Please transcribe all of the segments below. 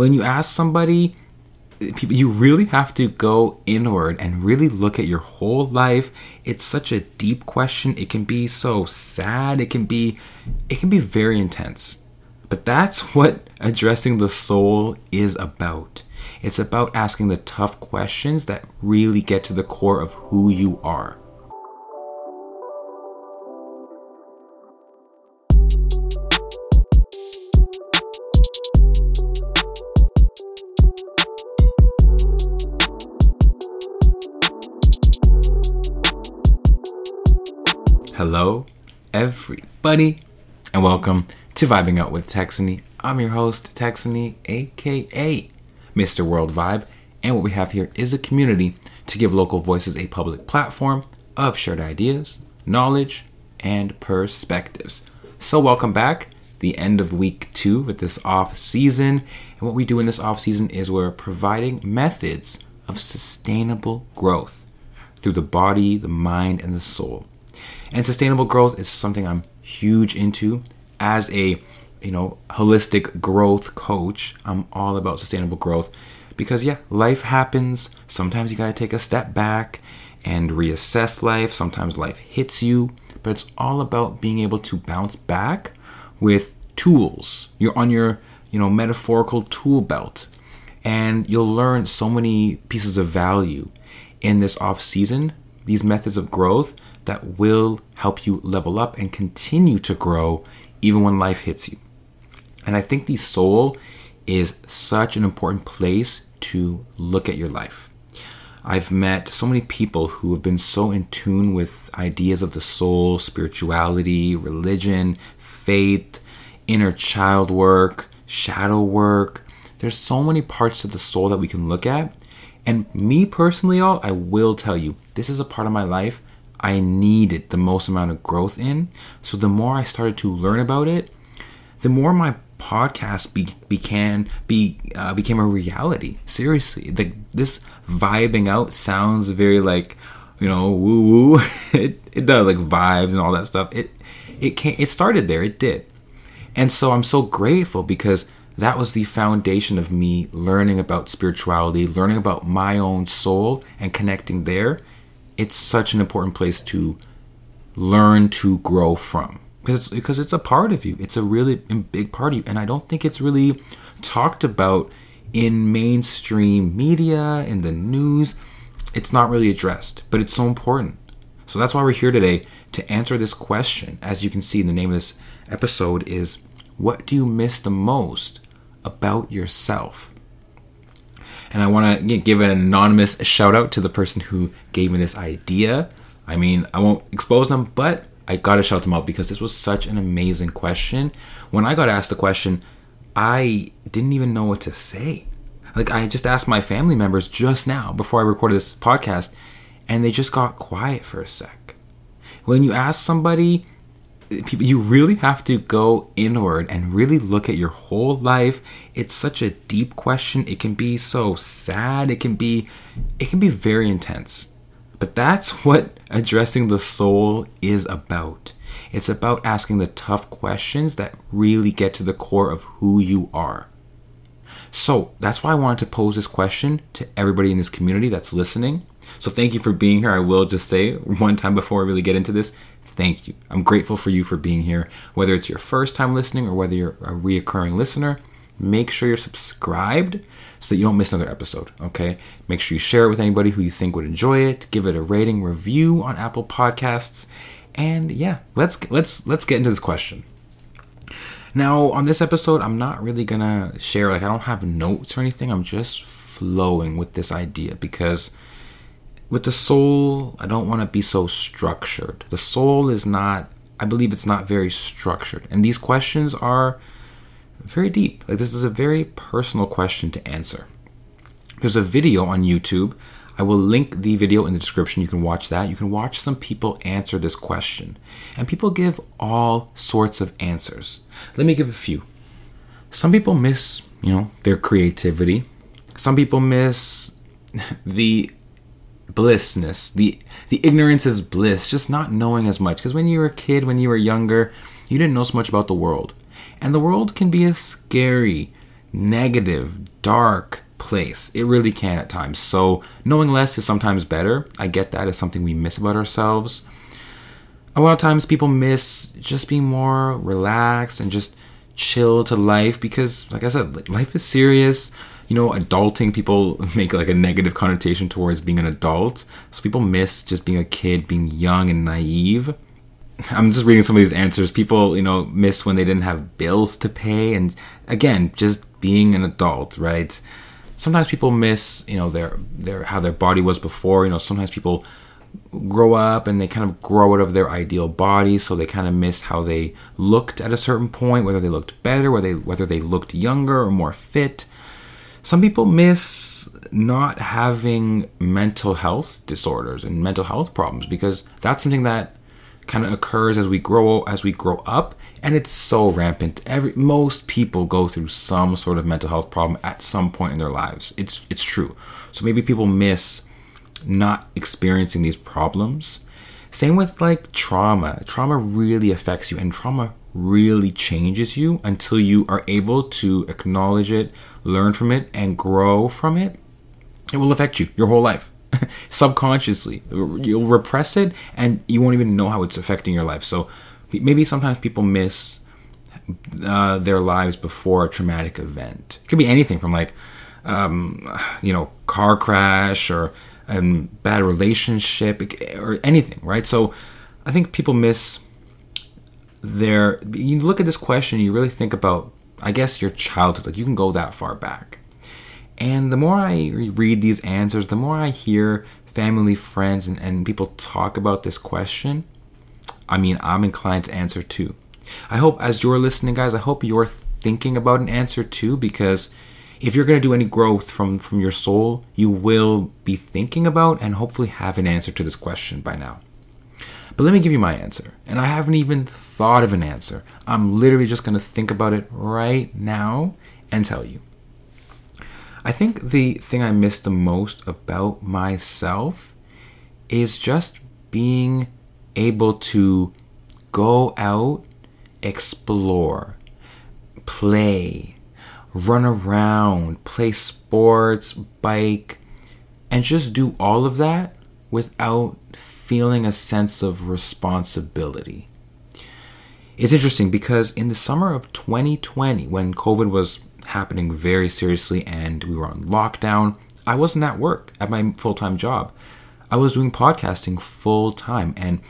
When you ask somebody, you really have to go inward and really look at your whole life. It's such a deep question. It can be so sad. It can be it can be very intense. But that's what addressing the soul is about. It's about asking the tough questions that really get to the core of who you are Hello, everybody, and welcome to Vibing Out with Texany. I'm your host, Texany, aka Mr. World Vibe, and what we have here is a community to give local voices a public platform of shared ideas, knowledge, and perspectives. So, welcome back. The end of week two with this off season. And what we do in this off season is we're providing methods of sustainable growth through the body, the mind, and the soul. And sustainable growth is something I'm huge into as a you know holistic growth coach. I'm all about sustainable growth because yeah, life happens. Sometimes you got to take a step back and reassess life. Sometimes life hits you, but it's all about being able to bounce back with tools. You're on your, you know, metaphorical tool belt and you'll learn so many pieces of value in this off season, these methods of growth that will help you level up and continue to grow even when life hits you. And I think the soul is such an important place to look at your life. I've met so many people who have been so in tune with ideas of the soul, spirituality, religion, faith, inner child work, shadow work. There's so many parts of the soul that we can look at. And me personally, y'all, I will tell you, this is a part of my life I needed the most amount of growth in. So the more I started to learn about it, the more my podcast be, began be uh, became a reality. Seriously, the, this vibing out sounds very like you know woo woo. it it does like vibes and all that stuff. It it came it started there. It did, and so I'm so grateful because that was the foundation of me learning about spirituality, learning about my own soul, and connecting there it's such an important place to learn to grow from because because it's a part of you. It's a really big part of you, and I don't think it's really talked about in mainstream media in the news. It's not really addressed, but it's so important. So that's why we're here today to answer this question. As you can see, in the name of this episode is "What do you miss the most about yourself?" And I want to give an anonymous shout out to the person who gave me this idea. I mean, I won't expose them, but I got to shout them out because this was such an amazing question. When I got asked the question, I didn't even know what to say. Like, I just asked my family members just now before I recorded this podcast, and they just got quiet for a sec. When you ask somebody people you really have to go inward and really look at your whole life. It's such a deep question. It can be so sad. It can be it can be very intense. But that's what addressing the soul is about. It's about asking the tough questions that really get to the core of who you are. So that's why I wanted to pose this question to everybody in this community that's listening. So thank you for being here. I will just say one time before I really get into this thank you. I'm grateful for you for being here. Whether it's your first time listening or whether you're a reoccurring listener, make sure you're subscribed so that you don't miss another episode. Okay. Make sure you share it with anybody who you think would enjoy it. Give it a rating, review on Apple Podcasts, and yeah, let's let's let's get into this question. Now, on this episode, I'm not really gonna share like I don't have notes or anything. I'm just flowing with this idea because with the soul, I don't want to be so structured. The soul is not, I believe it's not very structured. And these questions are very deep. Like, this is a very personal question to answer. There's a video on YouTube. I will link the video in the description. You can watch that. You can watch some people answer this question. And people give all sorts of answers. Let me give a few. Some people miss, you know, their creativity. Some people miss the blissness. The the ignorance is bliss, just not knowing as much. Because when you were a kid, when you were younger, you didn't know so much about the world. And the world can be a scary, negative, dark place. It really can at times. So, knowing less is sometimes better. I get that as something we miss about ourselves. A lot of times people miss just being more relaxed and just chill to life because, like I said, life is serious. You know, adulting, people make like a negative connotation towards being an adult. So people miss just being a kid, being young and naive. I'm just reading some of these answers. People, you know, miss when they didn't have bills to pay. And again, just being an adult, right? Sometimes people miss, you know, their their how their body was before. You know, sometimes people grow up and they kind of grow out of their ideal body, so they kind of miss how they looked at a certain point, whether they looked better, whether they whether they looked younger or more fit. Some people miss not having mental health disorders and mental health problems because that's something that kind of occurs as we grow as we grow up and it's so rampant. Every most people go through some sort of mental health problem at some point in their lives. It's it's true. So maybe people miss not experiencing these problems. Same with like trauma. Trauma really affects you and trauma really changes you until you are able to acknowledge it learn from it and grow from it it will affect you your whole life subconsciously. You'll repress it and you won't even know how it's affecting your life. So maybe sometimes people miss uh, their lives before a traumatic event. It could be anything from like, um, you know, car crash or a um, bad relationship or anything, right? So I think people miss their. You look at this question, you really think about, I guess, your childhood. Like you can go that far back. And the more I read these answers, the more I hear family, friends, and, and people talk about this question, I mean, I'm inclined to answer too. I hope, as you're listening, guys, I hope you're thinking about an answer too, because if you're going to do any growth from, from your soul, you will be thinking about and hopefully have an answer to this question by now. But let me give you my answer. And I haven't even thought of an answer. I'm literally just going to think about it right now and tell you. I think the thing I miss the most about myself is just being able to go out, explore, play, run around, play sports, bike, and just do all of that without feeling a sense of responsibility. It's interesting because in the summer of 2020, when COVID was happening very seriously and we were on lockdown, I wasn't at work at my full time job. I was doing podcasting full time. And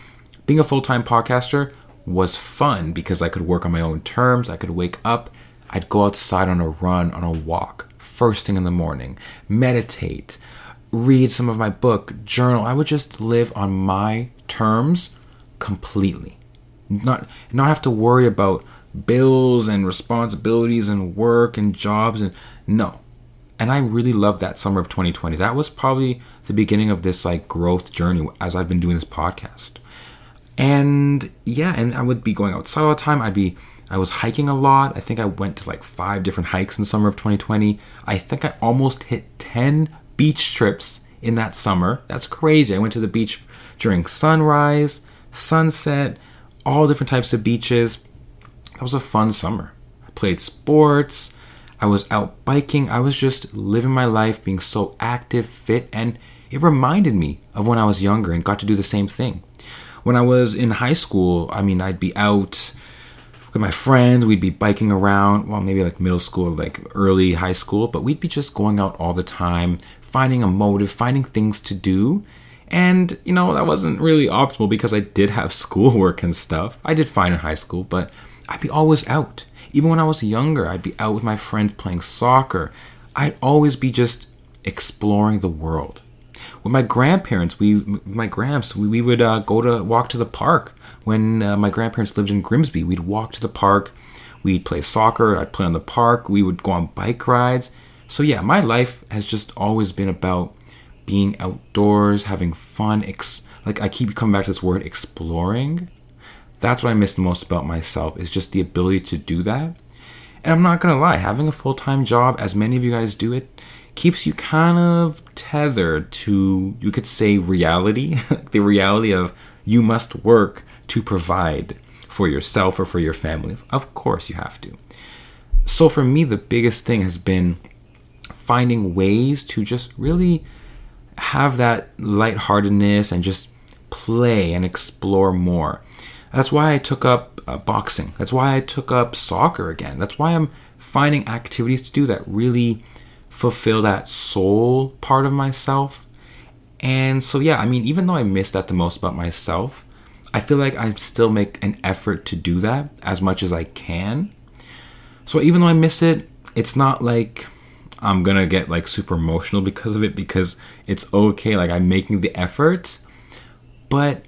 being a full time podcaster was fun because I could work on my own terms. I could wake up, I'd go outside on a run, on a walk, first thing in the morning, meditate, read some of my book, journal. I would just live on my terms completely. Not not have to worry about bills and responsibilities and work and jobs and no. And I really loved that summer of 2020. That was probably the beginning of this like growth journey as I've been doing this podcast. And yeah, and I would be going outside all the time. I'd be I was hiking a lot. I think I went to like five different hikes in the summer of 2020. I think I almost hit 10 beach trips in that summer. That's crazy. I went to the beach during sunrise, sunset, all different types of beaches. That was a fun summer. I played sports. I was out biking. I was just living my life, being so active, fit, and it reminded me of when I was younger and got to do the same thing. When I was in high school, I mean, I'd be out with my friends, we'd be biking around, well, maybe like middle school, like early high school, but we'd be just going out all the time, finding a motive, finding things to do. And, you know, that wasn't really optimal because I did have schoolwork and stuff. I did fine in high school, but I'd be always out. Even when I was younger, I'd be out with my friends playing soccer. I'd always be just exploring the world. With my grandparents, we, my gramps, we, we would uh, go to walk to the park. When uh, my grandparents lived in Grimsby, we'd walk to the park. We'd play soccer. I'd play on the park. We would go on bike rides. So yeah, my life has just always been about being outdoors, having fun. Ex- like I keep coming back to this word, exploring that's what I miss the most about myself is just the ability to do that. And I'm not gonna lie, having a full time job, as many of you guys do it, keeps you kind of tethered to, you could say, reality. the reality of you must work to provide for yourself or for your family. Of course, you have to. So for me, the biggest thing has been finding ways to just really have that lightheartedness and just play and explore more. That's why I took up uh, boxing. That's why I took up soccer again. That's why I'm finding activities to do that really fulfill that soul part of myself. And so, yeah, I mean, even though I miss that the most about myself, I feel like I still make an effort to do that as much as I can. So, even though I miss it, it's not like I'm gonna get like super emotional because of it because it's okay. Like, I'm making the effort. But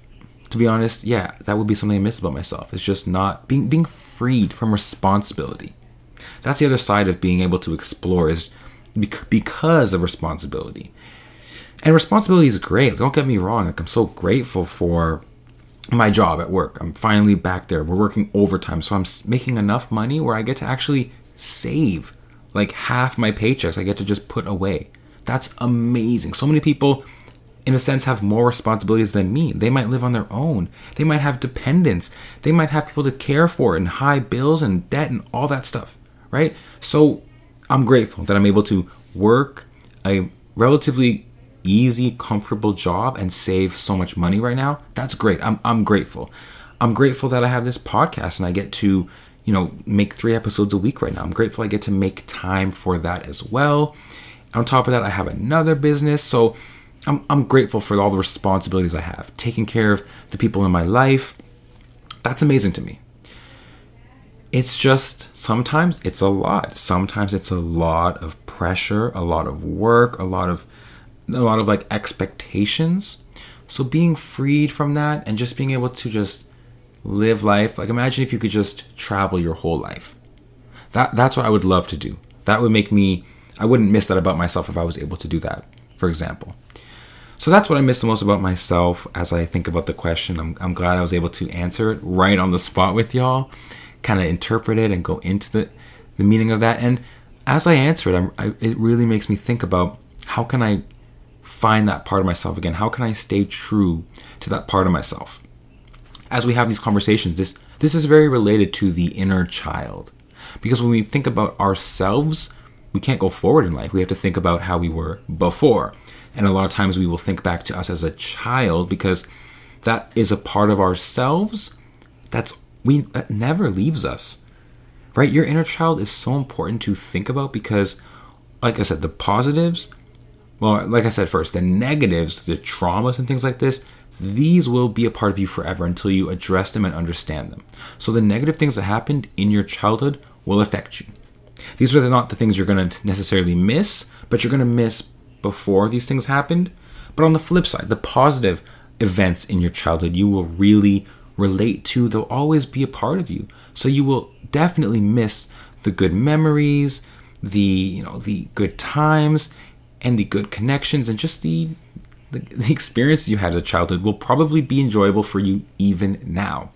to be honest, yeah, that would be something I miss about myself. It's just not being being freed from responsibility. That's the other side of being able to explore is because of responsibility. And responsibility is great. Don't get me wrong. Like I'm so grateful for my job at work. I'm finally back there. We're working overtime, so I'm making enough money where I get to actually save like half my paychecks. I get to just put away. That's amazing. So many people in a sense have more responsibilities than me. They might live on their own. They might have dependents. They might have people to care for and high bills and debt and all that stuff, right? So I'm grateful that I'm able to work a relatively easy, comfortable job and save so much money right now. That's great. I'm I'm grateful. I'm grateful that I have this podcast and I get to, you know, make 3 episodes a week right now. I'm grateful I get to make time for that as well. On top of that, I have another business. So I'm, I'm grateful for all the responsibilities I have, taking care of the people in my life. That's amazing to me. It's just sometimes it's a lot. Sometimes it's a lot of pressure, a lot of work, a lot of a lot of like expectations. So being freed from that and just being able to just live life, like imagine if you could just travel your whole life. That that's what I would love to do. That would make me I wouldn't miss that about myself if I was able to do that, for example. So that's what I miss the most about myself as I think about the question. I'm, I'm glad I was able to answer it right on the spot with y'all, kind of interpret it and go into the, the meaning of that. And as I answer it, I, it really makes me think about how can I find that part of myself again? How can I stay true to that part of myself? As we have these conversations, this this is very related to the inner child. Because when we think about ourselves, we can't go forward in life. We have to think about how we were before. And a lot of times we will think back to us as a child because that is a part of ourselves that's we that never leaves us. Right? Your inner child is so important to think about because like I said, the positives, well, like I said first, the negatives, the traumas and things like this, these will be a part of you forever until you address them and understand them. So the negative things that happened in your childhood will affect you. These are not the things you're going to necessarily miss, but you're going to miss before these things happened. But on the flip side, the positive events in your childhood you will really relate to, they'll always be a part of you. So you will definitely miss the good memories, the you know the good times and the good connections and just the the, the experiences you had as a childhood will probably be enjoyable for you even now.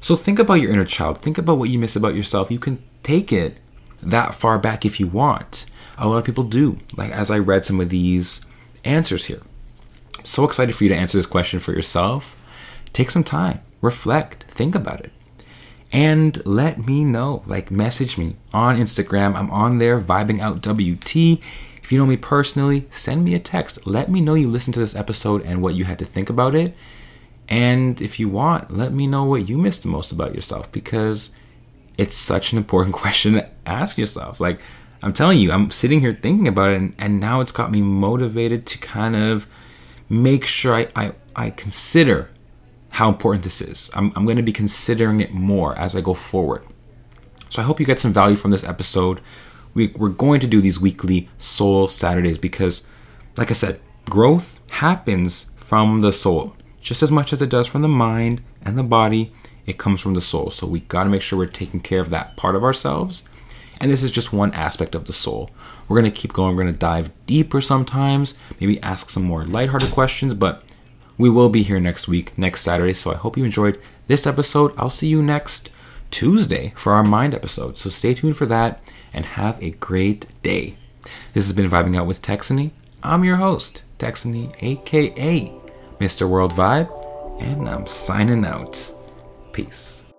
So think about your inner child. Think about what you miss about yourself. You can take it that far back if you want a lot of people do. Like as I read some of these answers here. So excited for you to answer this question for yourself. Take some time, reflect, think about it. And let me know. Like message me on Instagram. I'm on there vibing out WT. If you know me personally, send me a text. Let me know you listened to this episode and what you had to think about it. And if you want, let me know what you missed the most about yourself because it's such an important question to ask yourself. Like, I'm telling you, I'm sitting here thinking about it, and, and now it's got me motivated to kind of make sure I, I, I consider how important this is. I'm, I'm going to be considering it more as I go forward. So I hope you get some value from this episode. We, we're going to do these weekly Soul Saturdays because, like I said, growth happens from the soul just as much as it does from the mind and the body. It comes from the soul. So we got to make sure we're taking care of that part of ourselves and this is just one aspect of the soul. We're going to keep going. We're going to dive deeper sometimes, maybe ask some more lighthearted questions, but we will be here next week, next Saturday. So I hope you enjoyed this episode. I'll see you next Tuesday for our mind episode. So stay tuned for that and have a great day. This has been Vibing Out with Texany. I'm your host, Texany, aka Mr. World Vibe, and I'm signing out. Peace.